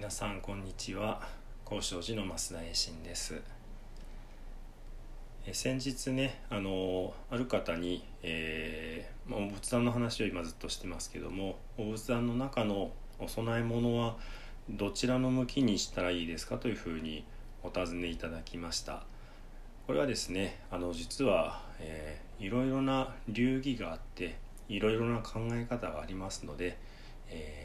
皆さんこんにちは。高寺の増田栄信です。え先日ねあのある方に、えーまあ、お仏壇の話を今ずっとしてますけどもお仏壇の中のお供え物はどちらの向きにしたらいいですかというふうにお尋ねいただきました。これはですねあの実は、えー、いろいろな流儀があっていろいろな考え方がありますので、えー、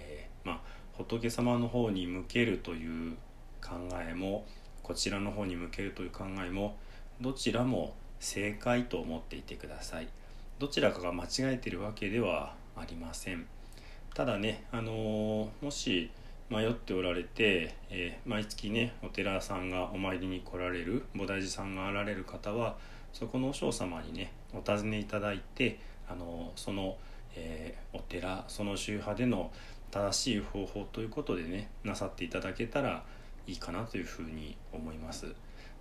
仏様の方に向けるという考えもこちらの方に向けるという考えもどちらも正解と思っていてください。どちらかが間違えているわけではありません。ただねあのもし迷っておられて、えー、毎月ねお寺さんがお参りに来られる菩提寺さんがあられる方はそこの和尚様にねお尋ねいただいてあのその、えー、お寺その宗派での正しい方法ということでねなさっていただけたらいいかなというふうに思います。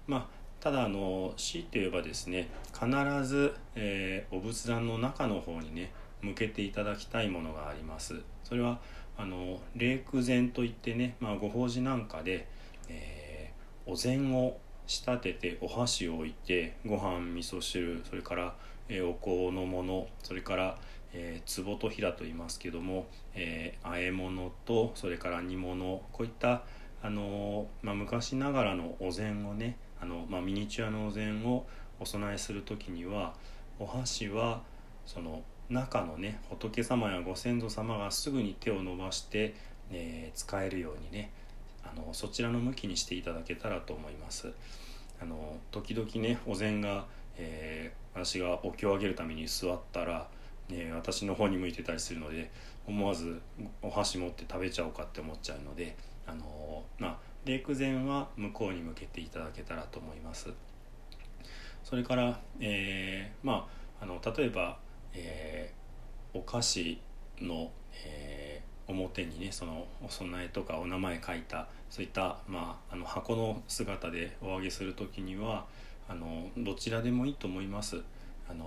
まあただあの強いて言えばですね必ず、えー、お仏壇の中の方にね向けていただきたいものがあります。それはあの霊空禅といってね、まあ、ご法事なんかで、えー、お膳を仕立ててお箸を置いてご飯味噌汁それから、えー、お香のものそれからえー、壺と平と言いますけども、えー、和え物とそれから煮物こういった、あのー、まあ、昔ながらのお膳をねあの、まあ、ミニチュアのお膳をお供えする時にはお箸はその中のね仏様やご先祖様がすぐに手を伸ばして、えー、使えるようにねあのそちらの向きにしていただけたらと思います。あの時々ねお膳が、えー、私がお経をあげるために座ったらね、私の方に向いてたりするので思わずお箸持って食べちゃおうかって思っちゃうのであのまあレイク前は向こうに向けていただけたらと思います。それから、えー、まああの例えば、えー、お菓子の、えー、表にねそのお供えとかお名前書いたそういった、まあ、あの箱の姿でお揚げする時にはあのどちらでもいいと思います。あの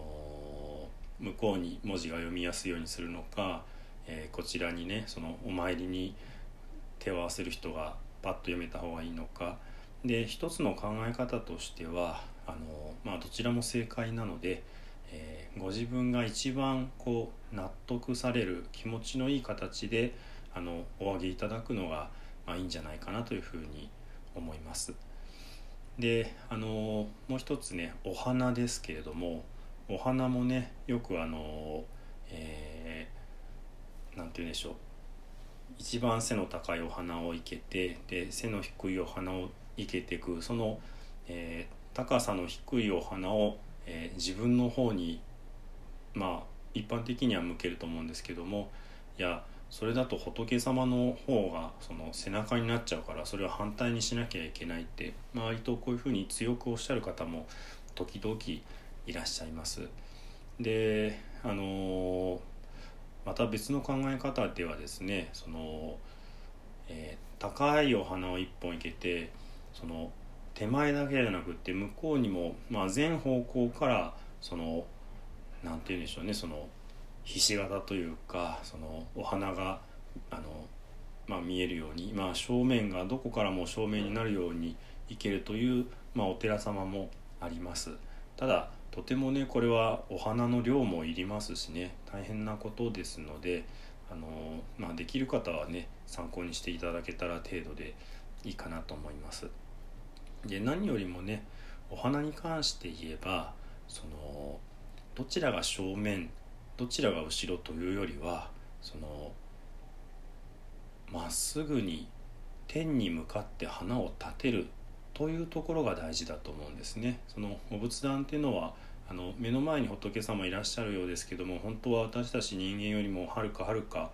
向こうに文字が読みやすいようにするのか、えー、こちらにねそのお参りに手を合わせる人がパッと読めた方がいいのかで一つの考え方としてはあの、まあ、どちらも正解なので、えー、ご自分が一番こう納得される気持ちのいい形であのお上げいただくのが、まあ、いいんじゃないかなというふうに思います。であのもう一つねお花ですけれどもお花もねよくあのえー、て言うんでしょう。一番背の高いお花を生けてで背の低いお花を生けていく。その、えー、高さの低いお花を、えー、自分の方にまあ一般的には向けると思うんですけどもいやそれだと仏様の方がその背中になっちゃうからそれを反対にしなきゃいけないって割とこういうふうに強くおっしゃる方も時々いらっしゃいます。であのまた別の考え方ではですねその、えー、高いお花を1本生けてその手前だけじゃなくって向こうにも、まあ、全方向からその何て言うんでしょうねそのひし形というかそのお花があの、まあ、見えるように、まあ、正面がどこからも正面になるようにいけるという、まあ、お寺様もあります。ただとてもねこれはお花の量もいりますしね大変なことですのであの、まあ、できる方はね参考にしていただけたら程度でいいかなと思います。で何よりもねお花に関して言えばそのどちらが正面どちらが後ろというよりはそのまっすぐに天に向かって花を立てるというところが大事だと思うんですね。そのお仏壇っていうのはあの目の前に仏様いらっしゃるようですけども本当は私たち人間よりもはるかはるか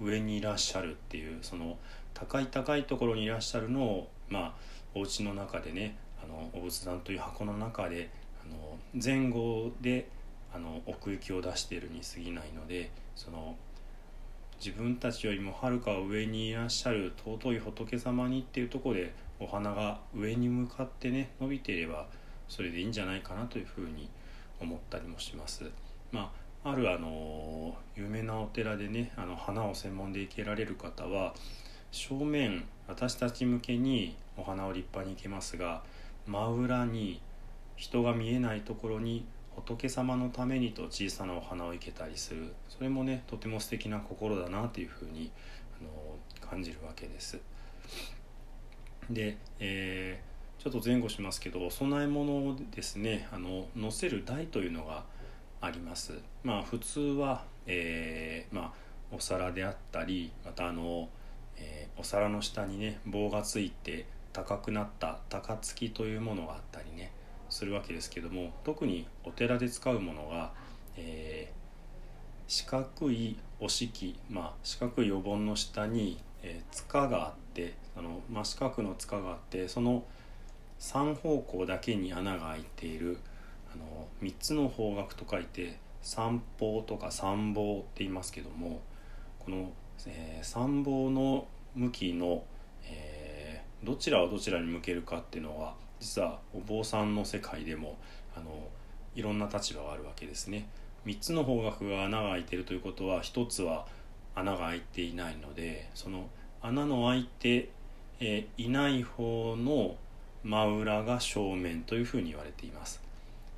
上にいらっしゃるっていうその高い高いところにいらっしゃるのをまあお家の中でねあのお仏壇という箱の中であの前後であの奥行きを出しているに過ぎないのでその自分たちよりもはるか上にいらっしゃる尊い仏様にっていうとこでお花が上に向かってね伸びていればそれでいいんじゃないかなというふうに思います思ったりもします。まあ、あるあの有名なお寺でねあの花を専門で生けられる方は正面私たち向けにお花を立派に生けますが真裏に人が見えないところに仏様のためにと小さなお花を生けたりするそれもねとても素敵な心だなというふうにあの感じるわけです。で、えー、ちょっと前後しますけどお供え物ですねあの載せる台というのがあります。まあ普通は、えー、まあ、お皿であったりまたあの、えー、お皿の下にね棒がついて高くなった高付きというものがあったりねするわけですけども特にお寺で使うものが、えー、四角いお敷まあ四角いお盆の下に、えー、塚があってあの真四角の塚があってその3方向だけに穴が開いているあの3つの方角と書いて三方とか三方って言いますけどもこの、えー、三方の向きの、えー、どちらをどちらに向けるかっていうのは実はお坊さんの世界でもあのいろんな立場があるわけですね。3つの方角が穴が開いてるということは1つは穴が開いていないのでその穴の開いて、えー、いない方の真裏が正面というふうに言われています。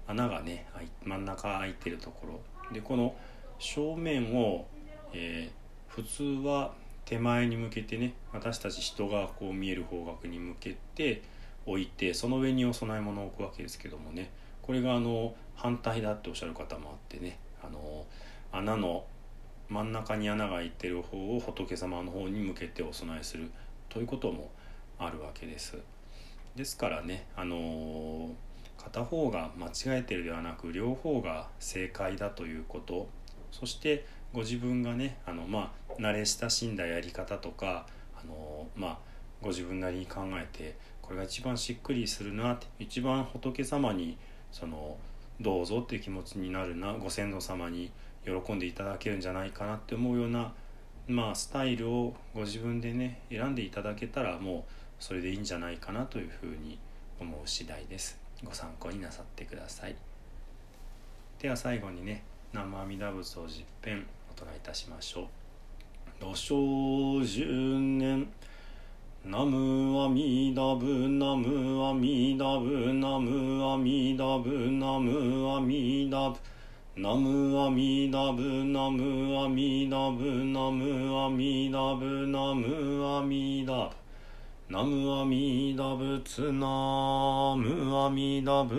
穴がね真ん中開いてるところ。でこの正面を、えー、普通は手前に向けてね私たち人がこう見える方角に向けて置いてその上にお供え物を置くわけですけどもね。これがあの反対だっておっしゃる方もあってね。あの穴の真ん中に穴が開いてる方を仏様の方に向けてお供えするということもあるわけです。ですからねあの片方が間違えてるではなく両方が正解だということ。そしてご自分がねあの、まあ、慣れ親しんだやり方とかあの、まあ、ご自分なりに考えてこれが一番しっくりするなって一番仏様にそのどうぞっていう気持ちになるなご先祖様に喜んでいただけるんじゃないかなって思うようなまあスタイルをご自分でね選んでいただけたらもうそれでいいんじゃないかなというふうに思う次第です。ご参考になさってください。では最後にね生阿弥陀仏を十遍お唱えいたしましょう「土生十年ナムアミダブナムアミダブナムアミダブナムアミダブ」ナムアミダブナムアミダブナムアミダブナムアミダブナムアミダブツナムアミダブ